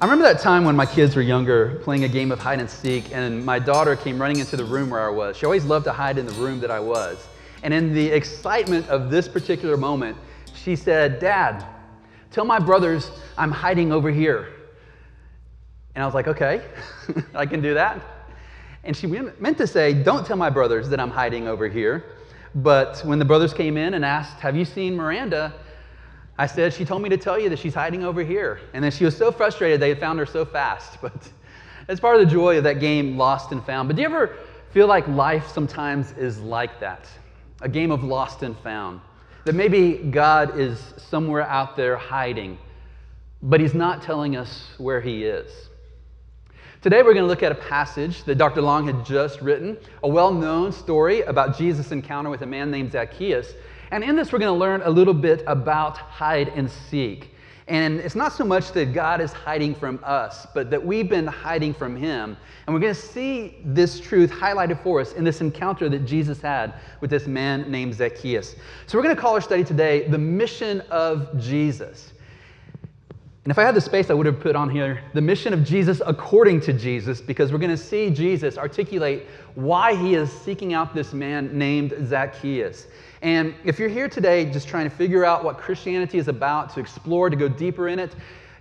I remember that time when my kids were younger playing a game of hide and seek, and my daughter came running into the room where I was. She always loved to hide in the room that I was. And in the excitement of this particular moment, she said, Dad, tell my brothers I'm hiding over here. And I was like, okay, I can do that. And she meant to say, don't tell my brothers that I'm hiding over here. But when the brothers came in and asked, have you seen Miranda? I said, She told me to tell you that she's hiding over here. And then she was so frustrated they had found her so fast. But it's part of the joy of that game, Lost and Found. But do you ever feel like life sometimes is like that? A game of lost and found. That maybe God is somewhere out there hiding, but He's not telling us where He is. Today, we're going to look at a passage that Dr. Long had just written, a well known story about Jesus' encounter with a man named Zacchaeus. And in this, we're going to learn a little bit about hide and seek. And it's not so much that God is hiding from us, but that we've been hiding from Him. And we're going to see this truth highlighted for us in this encounter that Jesus had with this man named Zacchaeus. So we're going to call our study today The Mission of Jesus. And if I had the space, I would have put on here the mission of Jesus according to Jesus, because we're going to see Jesus articulate why he is seeking out this man named Zacchaeus. And if you're here today just trying to figure out what Christianity is about, to explore, to go deeper in it,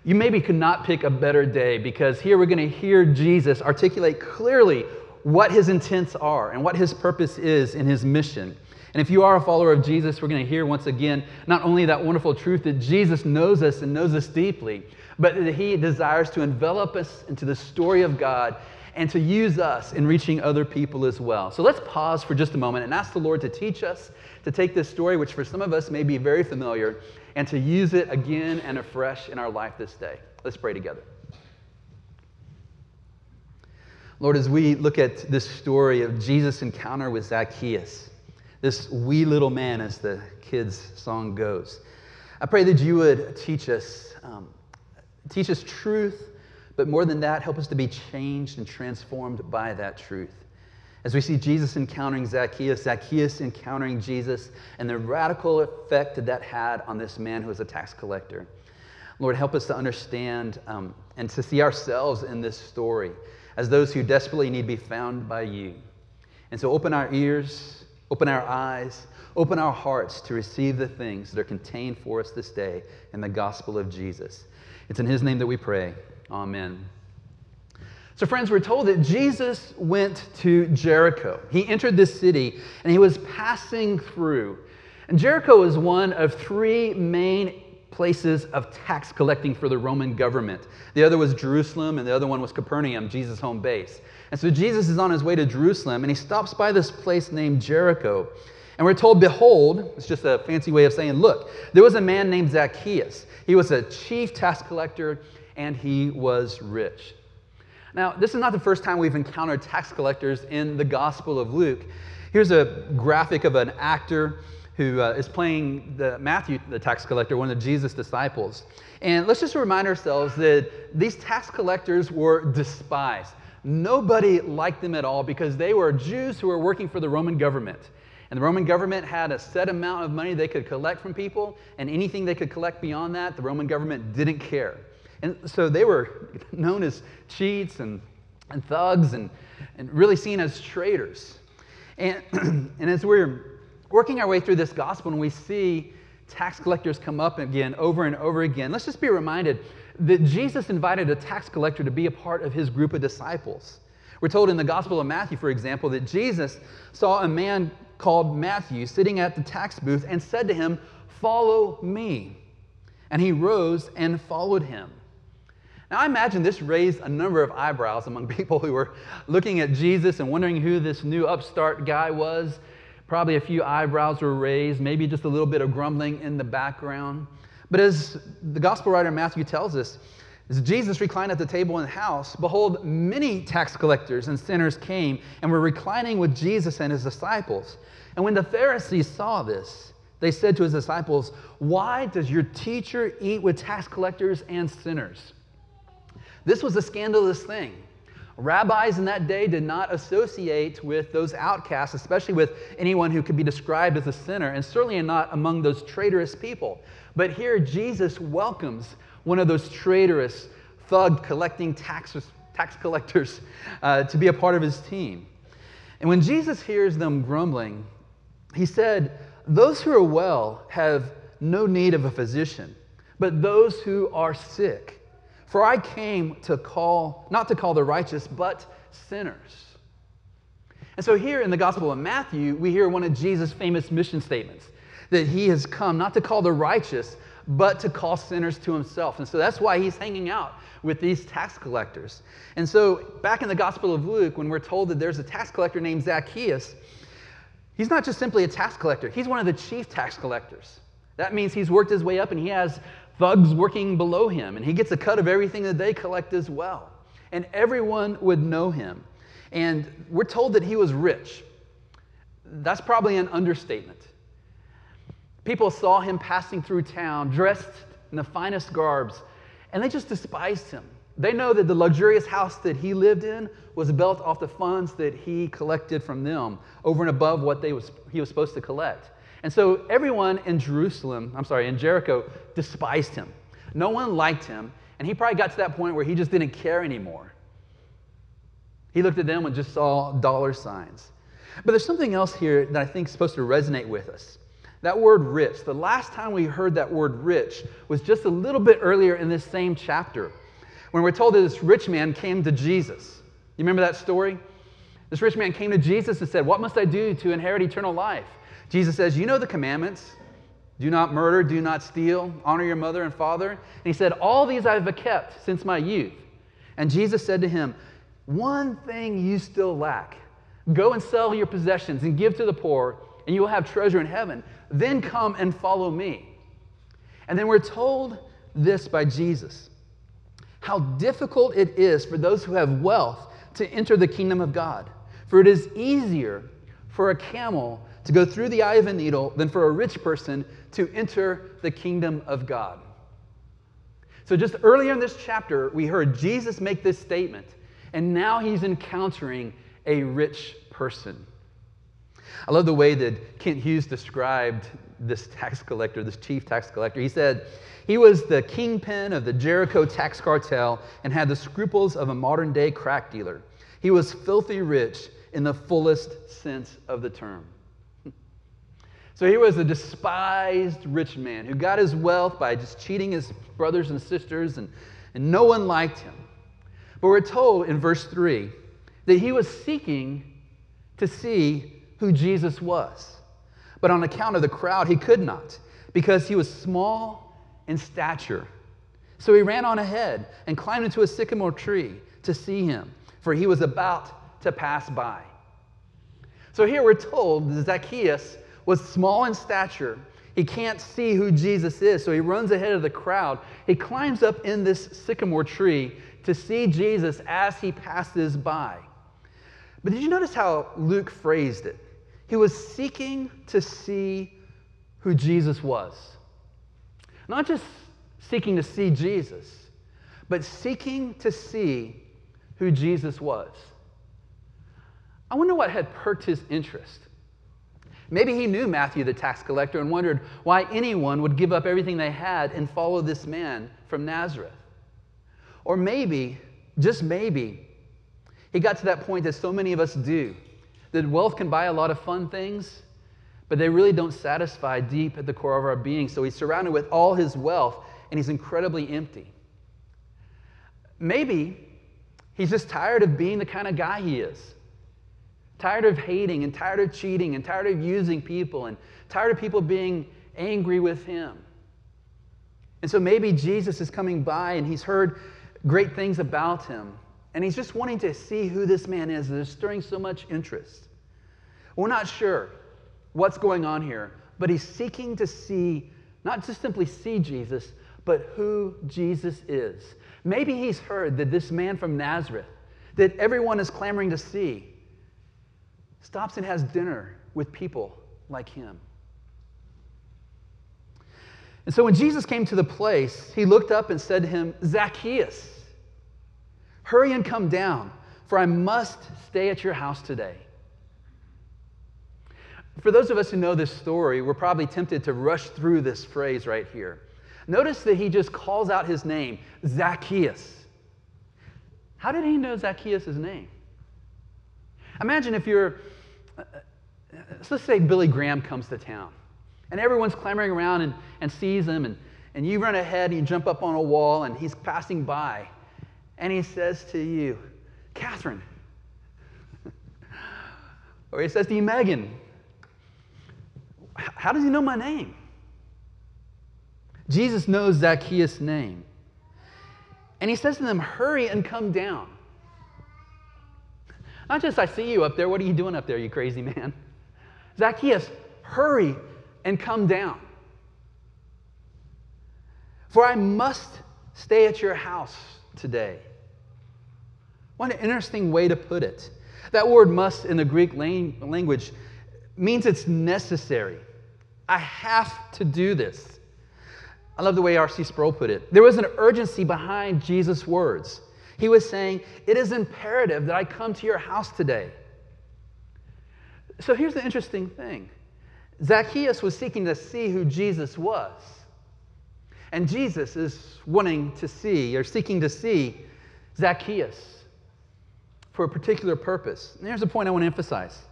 you maybe could not pick a better day because here we're going to hear Jesus articulate clearly what his intents are and what his purpose is in his mission. And if you are a follower of Jesus, we're going to hear once again not only that wonderful truth that Jesus knows us and knows us deeply, but that he desires to envelop us into the story of God and to use us in reaching other people as well. So let's pause for just a moment and ask the Lord to teach us to take this story, which for some of us may be very familiar, and to use it again and afresh in our life this day. Let's pray together. Lord, as we look at this story of Jesus' encounter with Zacchaeus, this wee little man, as the kids' song goes, I pray that you would teach us, um, teach us truth, but more than that, help us to be changed and transformed by that truth. As we see Jesus encountering Zacchaeus, Zacchaeus encountering Jesus, and the radical effect that that had on this man who was a tax collector. Lord, help us to understand um, and to see ourselves in this story as those who desperately need to be found by you. And so open our ears, open our eyes, open our hearts to receive the things that are contained for us this day in the gospel of Jesus. It's in his name that we pray. Amen. So, friends, we're told that Jesus went to Jericho. He entered this city and he was passing through. And Jericho is one of three main places of tax collecting for the Roman government. The other was Jerusalem, and the other one was Capernaum, Jesus' home base. And so Jesus is on his way to Jerusalem, and he stops by this place named Jericho. And we're told, Behold, it's just a fancy way of saying, Look, there was a man named Zacchaeus. He was a chief tax collector, and he was rich. Now, this is not the first time we've encountered tax collectors in the Gospel of Luke. Here's a graphic of an actor who uh, is playing the Matthew, the tax collector, one of Jesus' disciples. And let's just remind ourselves that these tax collectors were despised. Nobody liked them at all because they were Jews who were working for the Roman government. And the Roman government had a set amount of money they could collect from people, and anything they could collect beyond that, the Roman government didn't care. And so they were known as cheats and, and thugs and, and really seen as traitors. And, and as we're working our way through this gospel and we see tax collectors come up again over and over again, let's just be reminded that Jesus invited a tax collector to be a part of his group of disciples. We're told in the Gospel of Matthew, for example, that Jesus saw a man called Matthew sitting at the tax booth and said to him, Follow me. And he rose and followed him. Now, I imagine this raised a number of eyebrows among people who were looking at Jesus and wondering who this new upstart guy was. Probably a few eyebrows were raised, maybe just a little bit of grumbling in the background. But as the gospel writer Matthew tells us, as Jesus reclined at the table in the house, behold, many tax collectors and sinners came and were reclining with Jesus and his disciples. And when the Pharisees saw this, they said to his disciples, Why does your teacher eat with tax collectors and sinners? This was a scandalous thing. Rabbis in that day did not associate with those outcasts, especially with anyone who could be described as a sinner, and certainly not among those traitorous people. But here, Jesus welcomes one of those traitorous, thug collecting taxes, tax collectors uh, to be a part of his team. And when Jesus hears them grumbling, he said, Those who are well have no need of a physician, but those who are sick. For I came to call, not to call the righteous, but sinners. And so here in the Gospel of Matthew, we hear one of Jesus' famous mission statements that he has come not to call the righteous, but to call sinners to himself. And so that's why he's hanging out with these tax collectors. And so back in the Gospel of Luke, when we're told that there's a tax collector named Zacchaeus, he's not just simply a tax collector, he's one of the chief tax collectors. That means he's worked his way up and he has thugs working below him, and he gets a cut of everything that they collect as well. And everyone would know him. And we're told that he was rich. That's probably an understatement. People saw him passing through town dressed in the finest garbs, and they just despised him. They know that the luxurious house that he lived in was built off the funds that he collected from them over and above what they was, he was supposed to collect. And so everyone in Jerusalem, I'm sorry, in Jericho, despised him. No one liked him, and he probably got to that point where he just didn't care anymore. He looked at them and just saw dollar signs. But there's something else here that I think is supposed to resonate with us. That word rich, the last time we heard that word rich was just a little bit earlier in this same chapter when we're told that this rich man came to Jesus. You remember that story? This rich man came to Jesus and said, What must I do to inherit eternal life? Jesus says, You know the commandments do not murder, do not steal, honor your mother and father. And he said, All these I have kept since my youth. And Jesus said to him, One thing you still lack. Go and sell your possessions and give to the poor, and you will have treasure in heaven. Then come and follow me. And then we're told this by Jesus how difficult it is for those who have wealth to enter the kingdom of God. For it is easier for a camel to go through the eye of a needle than for a rich person to enter the kingdom of God. So, just earlier in this chapter, we heard Jesus make this statement, and now he's encountering a rich person. I love the way that Kent Hughes described this tax collector, this chief tax collector. He said, he was the kingpin of the Jericho tax cartel and had the scruples of a modern day crack dealer. He was filthy rich in the fullest sense of the term. So he was a despised rich man who got his wealth by just cheating his brothers and sisters, and, and no one liked him. But we're told in verse 3 that he was seeking to see who Jesus was. But on account of the crowd, he could not because he was small in stature. So he ran on ahead and climbed into a sycamore tree to see him, for he was about to pass by. So here we're told that Zacchaeus was small in stature. He can't see who Jesus is, so he runs ahead of the crowd. He climbs up in this sycamore tree to see Jesus as he passes by. But did you notice how Luke phrased it? He was seeking to see who Jesus was. Not just seeking to see Jesus, but seeking to see who Jesus was. I wonder what had perked his interest. Maybe he knew Matthew the tax collector and wondered why anyone would give up everything they had and follow this man from Nazareth. Or maybe, just maybe, he got to that point that so many of us do that wealth can buy a lot of fun things, but they really don't satisfy deep at the core of our being. So he's surrounded with all his wealth and he's incredibly empty. Maybe he's just tired of being the kind of guy he is. Tired of hating and tired of cheating and tired of using people and tired of people being angry with him. And so maybe Jesus is coming by and he's heard great things about him. And he's just wanting to see who this man is that is stirring so much interest. We're not sure what's going on here, but he's seeking to see, not just simply see Jesus, but who Jesus is. Maybe he's heard that this man from Nazareth, that everyone is clamoring to see, stops and has dinner with people like him. And so when Jesus came to the place, he looked up and said to him, Zacchaeus, hurry and come down, for I must stay at your house today. For those of us who know this story, we're probably tempted to rush through this phrase right here. Notice that he just calls out his name, Zacchaeus. How did he know Zacchaeus' name? Imagine if you're, uh, let's say Billy Graham comes to town, and everyone's clamoring around and, and sees him, and, and you run ahead and you jump up on a wall, and he's passing by, and he says to you, Catherine, or he says to you, Megan, how does he know my name? Jesus knows Zacchaeus' name. And he says to them, Hurry and come down. Not just, I see you up there. What are you doing up there, you crazy man? Zacchaeus, hurry and come down. For I must stay at your house today. What an interesting way to put it. That word must in the Greek language means it's necessary. I have to do this. I love the way R.C. Sproul put it. There was an urgency behind Jesus' words. He was saying, It is imperative that I come to your house today. So here's the interesting thing Zacchaeus was seeking to see who Jesus was. And Jesus is wanting to see or seeking to see Zacchaeus for a particular purpose. And here's a point I want to emphasize.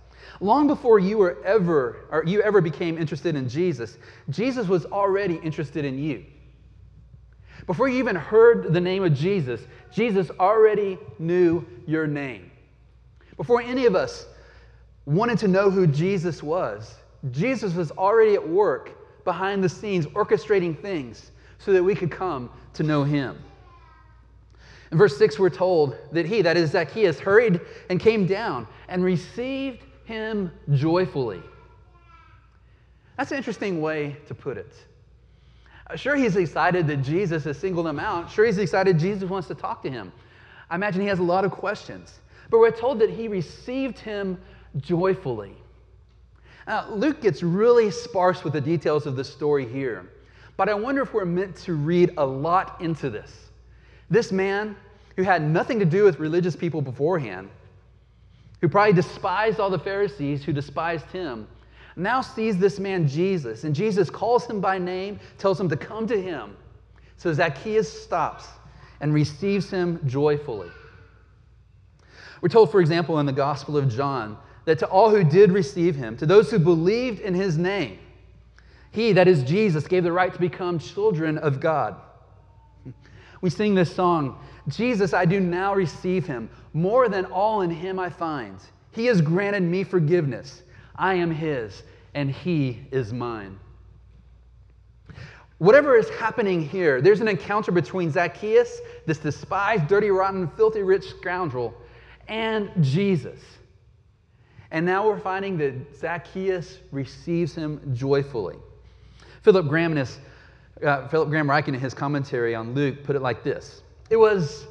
Long before you were ever or you ever became interested in Jesus, Jesus was already interested in you. Before you even heard the name of Jesus, Jesus already knew your name. Before any of us wanted to know who Jesus was, Jesus was already at work behind the scenes, orchestrating things so that we could come to know him. In verse 6, we're told that he, that is Zacchaeus, hurried and came down and received him joyfully. That's an interesting way to put it. Sure, he's excited that Jesus has singled him out. Sure, he's excited Jesus wants to talk to him. I imagine he has a lot of questions. But we're told that he received him joyfully. Now, Luke gets really sparse with the details of the story here. But I wonder if we're meant to read a lot into this. This man, who had nothing to do with religious people beforehand, who probably despised all the Pharisees who despised him, now sees this man Jesus, and Jesus calls him by name, tells him to come to him. So Zacchaeus stops and receives him joyfully. We're told, for example, in the Gospel of John, that to all who did receive him, to those who believed in his name, he, that is Jesus, gave the right to become children of God. We sing this song Jesus, I do now receive him. More than all in him I find. He has granted me forgiveness. I am his, and he is mine. Whatever is happening here, there's an encounter between Zacchaeus, this despised, dirty, rotten, filthy rich scoundrel, and Jesus. And now we're finding that Zacchaeus receives him joyfully. Philip Graham, in his, uh, Philip Graham writing in his commentary on Luke, put it like this It was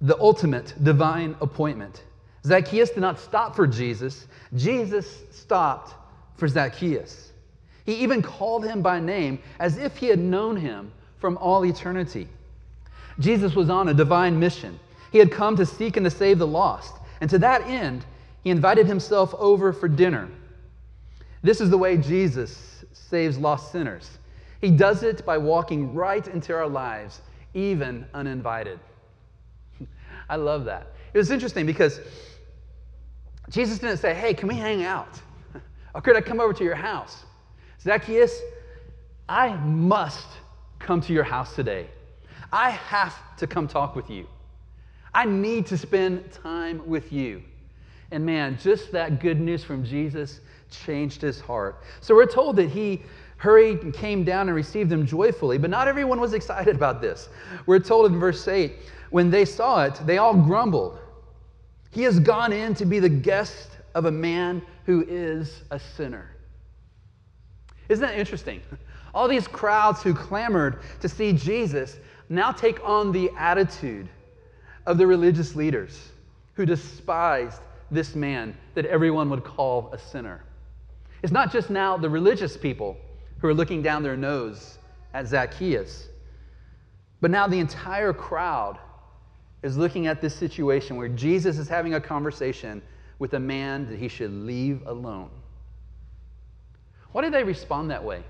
the ultimate divine appointment. Zacchaeus did not stop for Jesus, Jesus stopped for Zacchaeus. He even called him by name as if he had known him from all eternity. Jesus was on a divine mission. He had come to seek and to save the lost. And to that end, he invited himself over for dinner. This is the way Jesus saves lost sinners. He does it by walking right into our lives, even uninvited. I love that. It was interesting because Jesus didn't say, Hey, can we hang out? Or could I come over to your house? Zacchaeus, I must come to your house today. I have to come talk with you. I need to spend time with you. And man, just that good news from Jesus changed his heart. So we're told that he hurried and came down and received them joyfully, but not everyone was excited about this. We're told in verse 8 when they saw it, they all grumbled. He has gone in to be the guest of a man who is a sinner. Isn't that interesting? All these crowds who clamored to see Jesus now take on the attitude of the religious leaders who despised this man that everyone would call a sinner. It's not just now the religious people who are looking down their nose at Zacchaeus, but now the entire crowd is looking at this situation where Jesus is having a conversation with a man that he should leave alone. Why did they respond that way?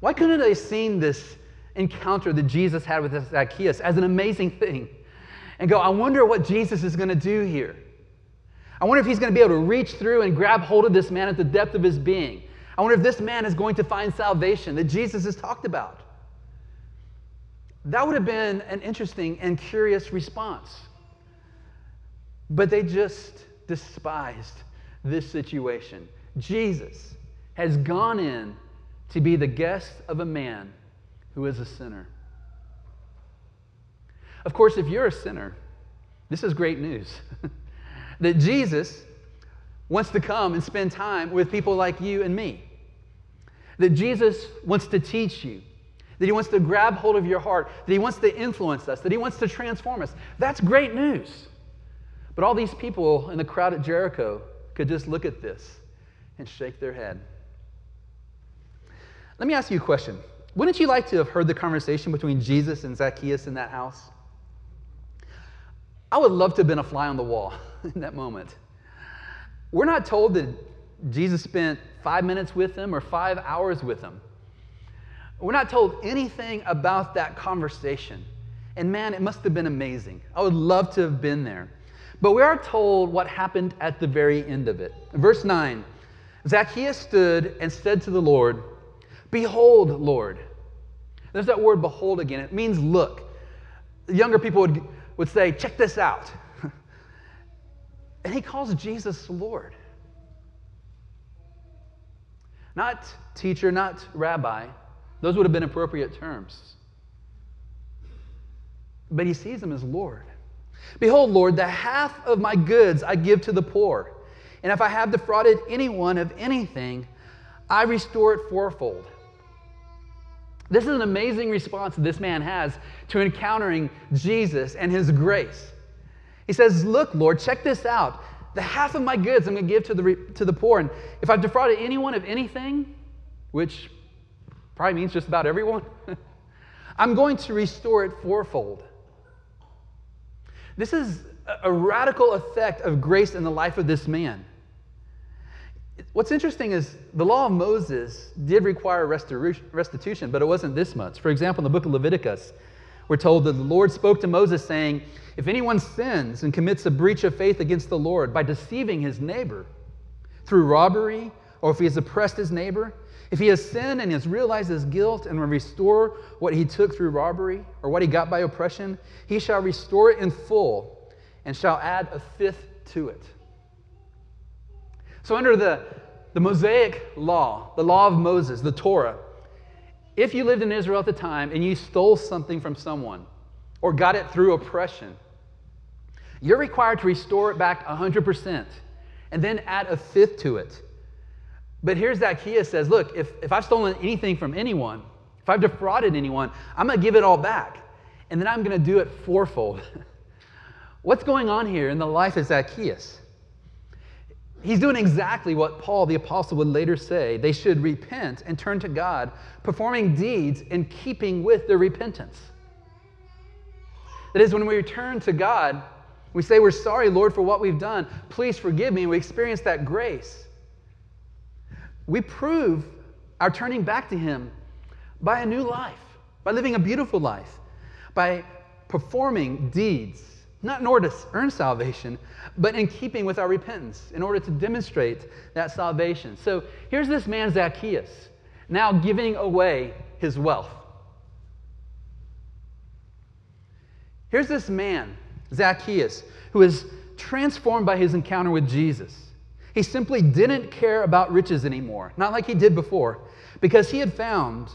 Why couldn't they seen this encounter that Jesus had with Zacchaeus as an amazing thing and go, I wonder what Jesus is going to do here. I wonder if he's going to be able to reach through and grab hold of this man at the depth of his being. I wonder if this man is going to find salvation that Jesus has talked about. That would have been an interesting and curious response. But they just despised this situation. Jesus has gone in to be the guest of a man who is a sinner. Of course, if you're a sinner, this is great news. that Jesus wants to come and spend time with people like you and me. That Jesus wants to teach you, that he wants to grab hold of your heart, that he wants to influence us, that he wants to transform us. That's great news. But all these people in the crowd at Jericho could just look at this and shake their head. Let me ask you a question. Wouldn't you like to have heard the conversation between Jesus and Zacchaeus in that house? I would love to have been a fly on the wall in that moment. We're not told that Jesus spent five minutes with them or five hours with them. We're not told anything about that conversation. And man, it must have been amazing. I would love to have been there. But we are told what happened at the very end of it. Verse 9 Zacchaeus stood and said to the Lord, Behold, Lord. There's that word behold again. It means look. Younger people would, would say, Check this out. and he calls Jesus Lord. Not teacher, not rabbi. Those would have been appropriate terms. But he sees him as Lord. Behold, Lord, the half of my goods I give to the poor. And if I have defrauded anyone of anything, I restore it fourfold. This is an amazing response this man has to encountering Jesus and his grace. He says, Look, Lord, check this out. The half of my goods I'm going to give to the, to the poor. And if I've defrauded anyone of anything, which probably means just about everyone, I'm going to restore it fourfold. This is a radical effect of grace in the life of this man. What's interesting is the law of Moses did require restitution, but it wasn't this much. For example, in the book of Leviticus, we're told that the Lord spoke to Moses saying, If anyone sins and commits a breach of faith against the Lord by deceiving his neighbor through robbery, or if he has oppressed his neighbor, if he has sinned and has realized his guilt and will restore what he took through robbery or what he got by oppression, he shall restore it in full and shall add a fifth to it. So, under the, the Mosaic law, the law of Moses, the Torah, if you lived in Israel at the time and you stole something from someone or got it through oppression, you're required to restore it back 100% and then add a fifth to it. But here's Zacchaeus says, Look, if, if I've stolen anything from anyone, if I've defrauded anyone, I'm going to give it all back. And then I'm going to do it fourfold. What's going on here in the life of Zacchaeus? He's doing exactly what Paul the Apostle would later say. They should repent and turn to God, performing deeds in keeping with their repentance. That is, when we return to God, we say, We're sorry, Lord, for what we've done. Please forgive me. We experience that grace. We prove our turning back to Him by a new life, by living a beautiful life, by performing deeds not in order to earn salvation, but in keeping with our repentance, in order to demonstrate that salvation. So here's this man, Zacchaeus, now giving away his wealth. Here's this man, Zacchaeus, who is transformed by his encounter with Jesus. He simply didn't care about riches anymore, not like he did before, because he had found,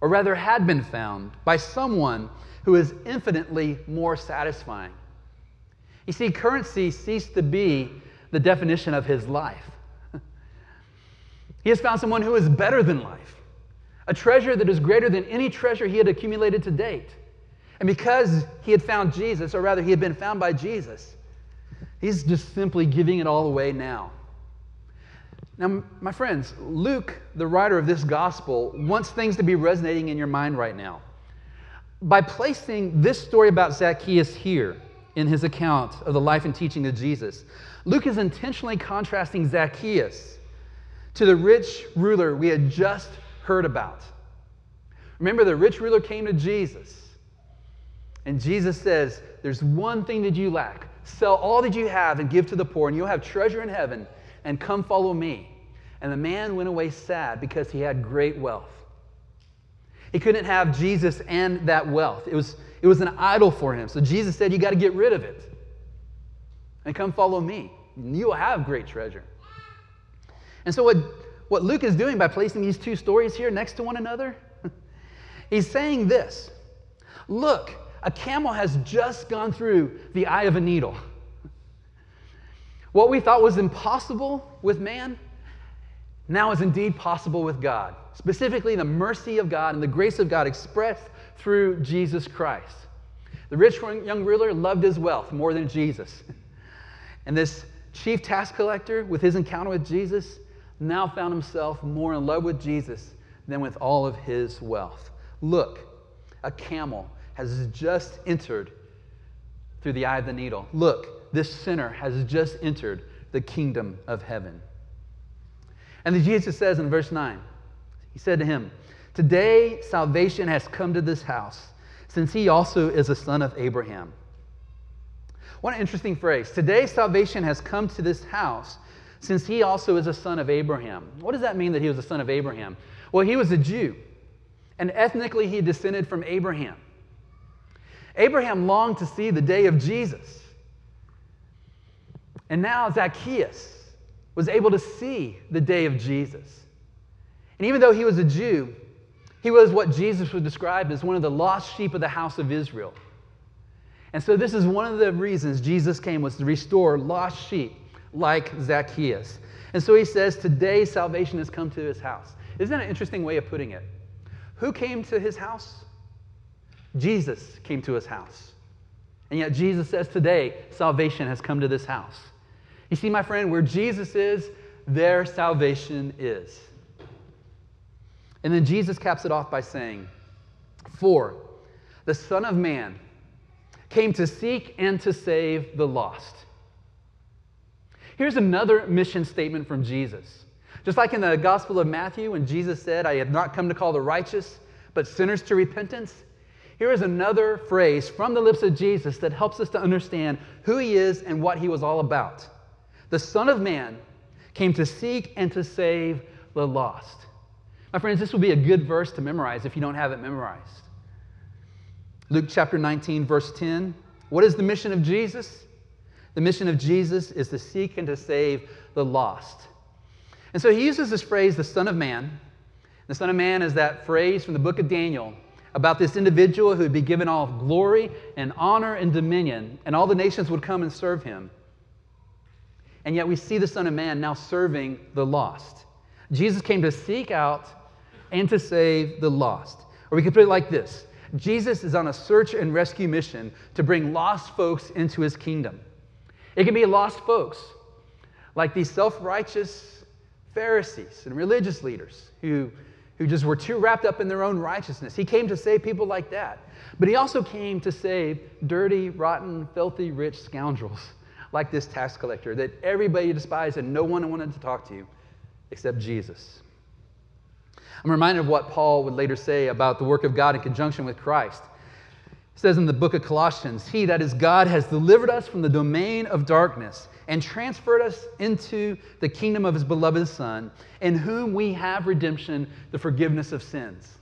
or rather had been found, by someone who is infinitely more satisfying. You see, currency ceased to be the definition of his life. he has found someone who is better than life, a treasure that is greater than any treasure he had accumulated to date. And because he had found Jesus, or rather, he had been found by Jesus, he's just simply giving it all away now. Now, my friends, Luke, the writer of this gospel, wants things to be resonating in your mind right now. By placing this story about Zacchaeus here, in his account of the life and teaching of Jesus. Luke is intentionally contrasting Zacchaeus to the rich ruler we had just heard about. Remember, the rich ruler came to Jesus. And Jesus says, There's one thing that you lack. Sell all that you have and give to the poor, and you'll have treasure in heaven, and come follow me. And the man went away sad because he had great wealth. He couldn't have Jesus and that wealth. It was, it was an idol for him. So Jesus said, You got to get rid of it and come follow me. You will have great treasure. And so, what, what Luke is doing by placing these two stories here next to one another, he's saying this Look, a camel has just gone through the eye of a needle. What we thought was impossible with man now is indeed possible with God. Specifically, the mercy of God and the grace of God expressed through Jesus Christ. The rich young ruler loved his wealth more than Jesus. And this chief tax collector, with his encounter with Jesus, now found himself more in love with Jesus than with all of his wealth. Look, a camel has just entered through the eye of the needle. Look, this sinner has just entered the kingdom of heaven. And then Jesus says in verse 9, He said to him, Today salvation has come to this house, since he also is a son of Abraham. What an interesting phrase. Today salvation has come to this house, since he also is a son of Abraham. What does that mean that he was a son of Abraham? Well, he was a Jew, and ethnically he descended from Abraham. Abraham longed to see the day of Jesus. And now Zacchaeus was able to see the day of Jesus. And even though he was a Jew, he was what Jesus would describe as one of the lost sheep of the house of Israel. And so this is one of the reasons Jesus came was to restore lost sheep like Zacchaeus. And so he says, Today salvation has come to his house. Isn't that an interesting way of putting it? Who came to his house? Jesus came to his house. And yet Jesus says, Today salvation has come to this house. You see, my friend, where Jesus is, there salvation is. And then Jesus caps it off by saying, For the Son of Man came to seek and to save the lost. Here's another mission statement from Jesus. Just like in the Gospel of Matthew, when Jesus said, I have not come to call the righteous, but sinners to repentance, here is another phrase from the lips of Jesus that helps us to understand who he is and what he was all about. The Son of Man came to seek and to save the lost. My friends, this will be a good verse to memorize if you don't have it memorized. Luke chapter 19, verse 10. What is the mission of Jesus? The mission of Jesus is to seek and to save the lost. And so he uses this phrase, the Son of Man. The Son of Man is that phrase from the book of Daniel about this individual who would be given all glory and honor and dominion, and all the nations would come and serve him. And yet we see the Son of Man now serving the lost. Jesus came to seek out and to save the lost. Or we could put it like this Jesus is on a search and rescue mission to bring lost folks into his kingdom. It can be lost folks, like these self righteous Pharisees and religious leaders who, who just were too wrapped up in their own righteousness. He came to save people like that. But he also came to save dirty, rotten, filthy, rich scoundrels like this tax collector that everybody despised and no one wanted to talk to except Jesus. I'm reminded of what Paul would later say about the work of God in conjunction with Christ. He says in the book of Colossians, He, that is God, has delivered us from the domain of darkness and transferred us into the kingdom of His beloved Son, in whom we have redemption, the forgiveness of sins.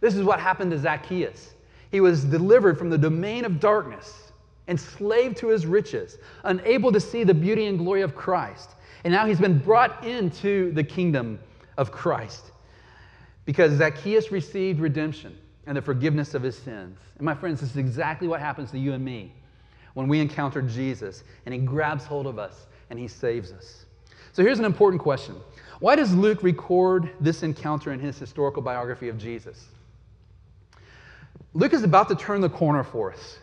This is what happened to Zacchaeus. He was delivered from the domain of darkness, enslaved to his riches, unable to see the beauty and glory of Christ. And now he's been brought into the kingdom of Christ. Because Zacchaeus received redemption and the forgiveness of his sins. And my friends, this is exactly what happens to you and me when we encounter Jesus and he grabs hold of us and he saves us. So here's an important question Why does Luke record this encounter in his historical biography of Jesus? Luke is about to turn the corner for us.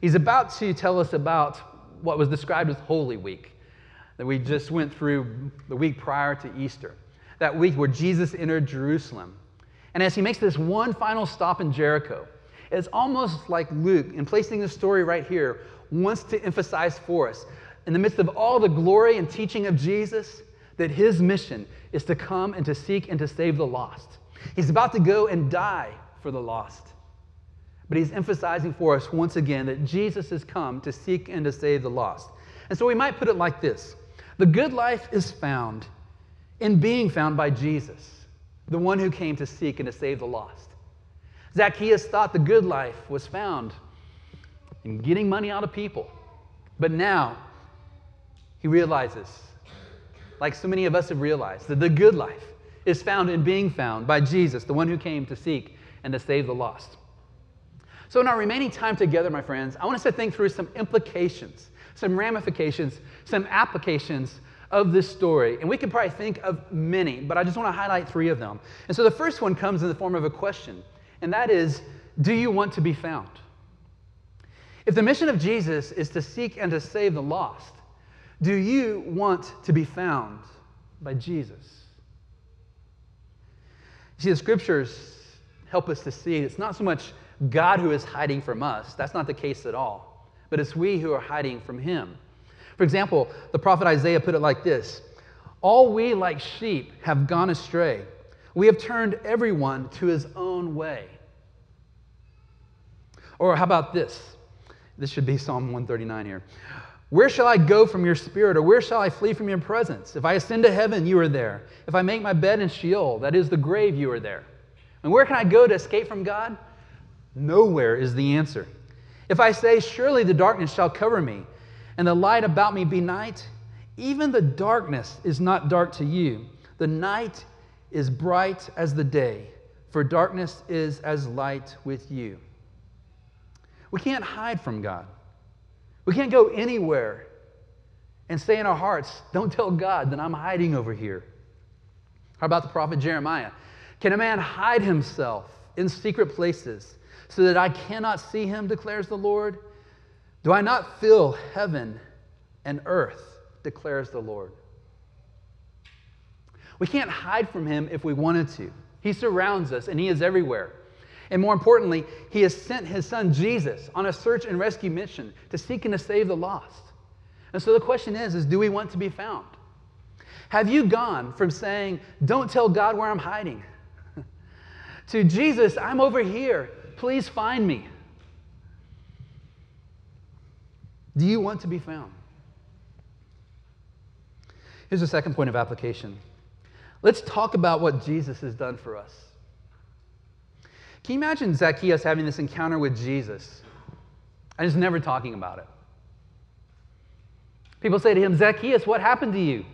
He's about to tell us about what was described as Holy Week that we just went through the week prior to Easter that week where Jesus entered Jerusalem. And as he makes this one final stop in Jericho, it's almost like Luke, in placing the story right here, wants to emphasize for us, in the midst of all the glory and teaching of Jesus, that his mission is to come and to seek and to save the lost. He's about to go and die for the lost. But he's emphasizing for us once again that Jesus has come to seek and to save the lost. And so we might put it like this The good life is found in being found by Jesus, the one who came to seek and to save the lost. Zacchaeus thought the good life was found in getting money out of people. But now he realizes, like so many of us have realized, that the good life is found in being found by Jesus, the one who came to seek and to save the lost. So, in our remaining time together, my friends, I want us to think through some implications, some ramifications, some applications of this story. And we could probably think of many, but I just want to highlight three of them. And so the first one comes in the form of a question, and that is Do you want to be found? If the mission of Jesus is to seek and to save the lost, do you want to be found by Jesus? See, the scriptures help us to see it's not so much God who is hiding from us, that's not the case at all, but it's we who are hiding from Him. For example, the prophet Isaiah put it like this All we like sheep have gone astray. We have turned everyone to his own way. Or how about this? This should be Psalm 139 here. Where shall I go from your spirit, or where shall I flee from your presence? If I ascend to heaven, you are there. If I make my bed in Sheol, that is the grave, you are there. And where can I go to escape from God? Nowhere is the answer. If I say, Surely the darkness shall cover me, and the light about me be night, even the darkness is not dark to you. The night is bright as the day, for darkness is as light with you. We can't hide from God. We can't go anywhere and say in our hearts, Don't tell God that I'm hiding over here. How about the prophet Jeremiah? Can a man hide himself in secret places so that I cannot see him, declares the Lord? Do I not fill heaven and earth, declares the Lord? We can't hide from him if we wanted to. He surrounds us and he is everywhere. And more importantly, he has sent his son Jesus on a search and rescue mission to seek and to save the lost. And so the question is, is do we want to be found? Have you gone from saying, don't tell God where I'm hiding, to Jesus, I'm over here, please find me? Do you want to be found? Here's the second point of application. Let's talk about what Jesus has done for us. Can you imagine Zacchaeus having this encounter with Jesus and just never talking about it? People say to him, Zacchaeus, what happened to you?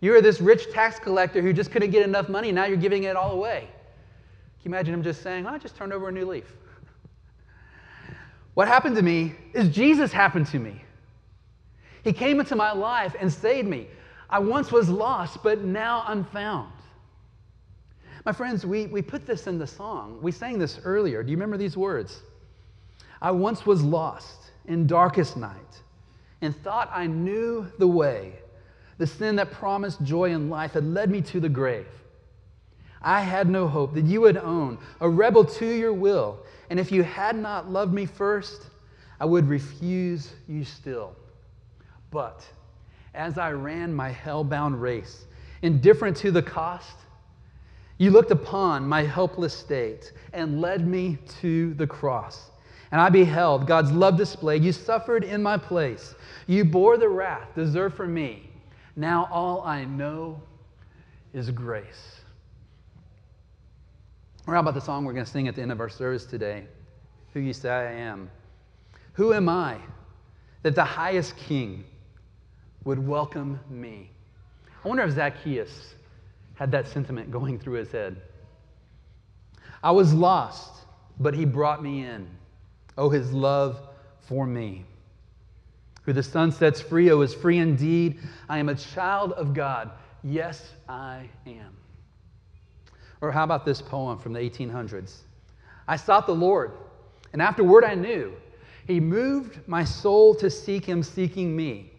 You are this rich tax collector who just couldn't get enough money, now you're giving it all away. You imagine him just saying, I just turned over a new leaf? What happened to me is Jesus happened to me. He came into my life and saved me. I once was lost, but now I'm found. My friends, we, we put this in the song. We sang this earlier. Do you remember these words? I once was lost in darkest night and thought I knew the way. The sin that promised joy and life had led me to the grave. I had no hope that you would own, a rebel to your will. And if you had not loved me first, I would refuse you still. But as I ran my hell-bound race, indifferent to the cost, you looked upon my helpless state and led me to the cross. And I beheld God's love displayed. You suffered in my place. You bore the wrath deserved for me. Now all I know is grace. Or how about the song we're going to sing at the end of our service today? Who you say I am. Who am I that the highest king would welcome me? I wonder if Zacchaeus had that sentiment going through his head. I was lost, but he brought me in. Oh, his love for me. Who the Son sets free, oh, is free indeed. I am a child of God. Yes, I am. Or how about this poem from the 1800s? I sought the Lord, and afterward I knew. He moved my soul to seek him, seeking me.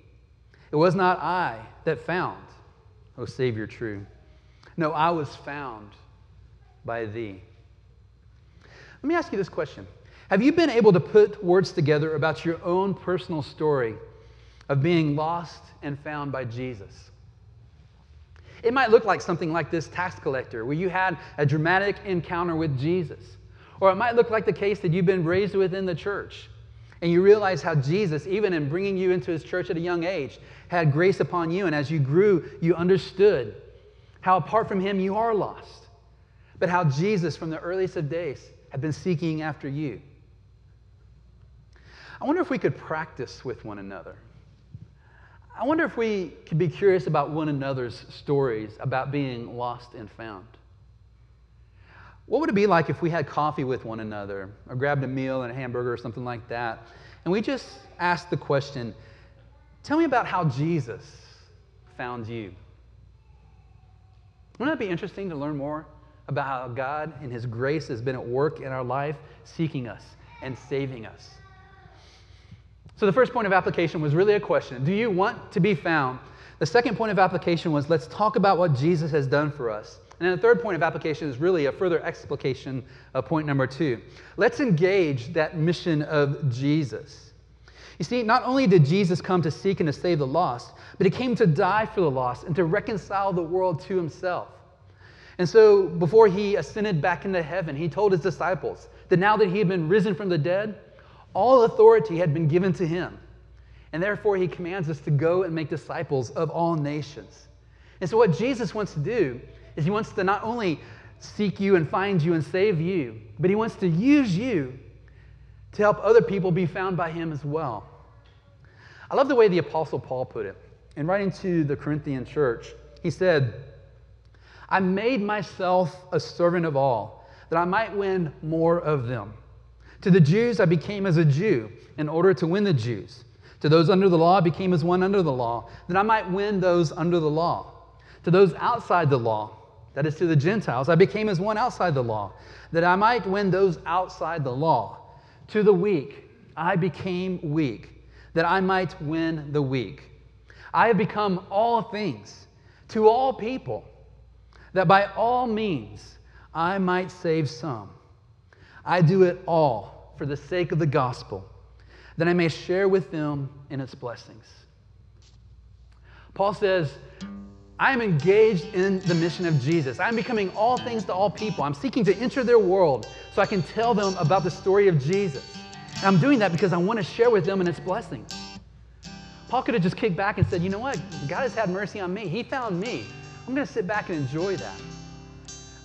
It was not I that found, O Savior true. No, I was found by thee. Let me ask you this question Have you been able to put words together about your own personal story of being lost and found by Jesus? It might look like something like this tax collector, where you had a dramatic encounter with Jesus. Or it might look like the case that you've been raised within the church, and you realize how Jesus, even in bringing you into his church at a young age, had grace upon you. And as you grew, you understood how apart from him you are lost, but how Jesus, from the earliest of days, had been seeking after you. I wonder if we could practice with one another. I wonder if we could be curious about one another's stories about being lost and found. What would it be like if we had coffee with one another or grabbed a meal and a hamburger or something like that, and we just asked the question, Tell me about how Jesus found you? Wouldn't that be interesting to learn more about how God and His grace has been at work in our life, seeking us and saving us? So, the first point of application was really a question Do you want to be found? The second point of application was let's talk about what Jesus has done for us. And then the third point of application is really a further explication of point number two. Let's engage that mission of Jesus. You see, not only did Jesus come to seek and to save the lost, but he came to die for the lost and to reconcile the world to himself. And so, before he ascended back into heaven, he told his disciples that now that he had been risen from the dead, all authority had been given to him. And therefore, he commands us to go and make disciples of all nations. And so, what Jesus wants to do is he wants to not only seek you and find you and save you, but he wants to use you to help other people be found by him as well. I love the way the Apostle Paul put it. In writing to the Corinthian church, he said, I made myself a servant of all, that I might win more of them. To the Jews, I became as a Jew in order to win the Jews. To those under the law, I became as one under the law, that I might win those under the law. To those outside the law, that is to the Gentiles, I became as one outside the law, that I might win those outside the law. To the weak, I became weak, that I might win the weak. I have become all things to all people, that by all means I might save some. I do it all for the sake of the gospel, that I may share with them in its blessings. Paul says, I am engaged in the mission of Jesus. I'm becoming all things to all people. I'm seeking to enter their world so I can tell them about the story of Jesus. And I'm doing that because I want to share with them in its blessings. Paul could have just kicked back and said, You know what? God has had mercy on me. He found me. I'm going to sit back and enjoy that.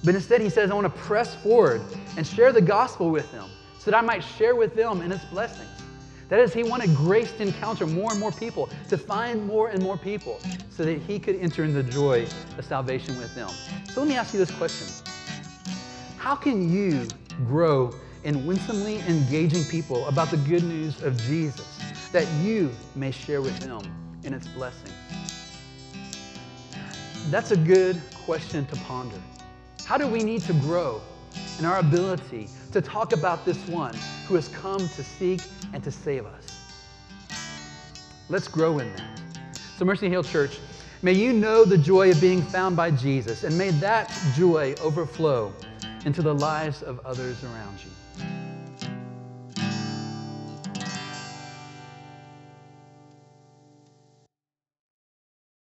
But instead, he says, I want to press forward and share the gospel with them that I might share with them in its blessings. That is, he wanted grace to encounter more and more people, to find more and more people, so that he could enter in the joy of salvation with them. So let me ask you this question How can you grow in winsomely engaging people about the good news of Jesus that you may share with them in its blessings? That's a good question to ponder. How do we need to grow in our ability to talk about this one who has come to seek and to save us? Let's grow in that. So, Mercy Hill Church, may you know the joy of being found by Jesus, and may that joy overflow into the lives of others around you.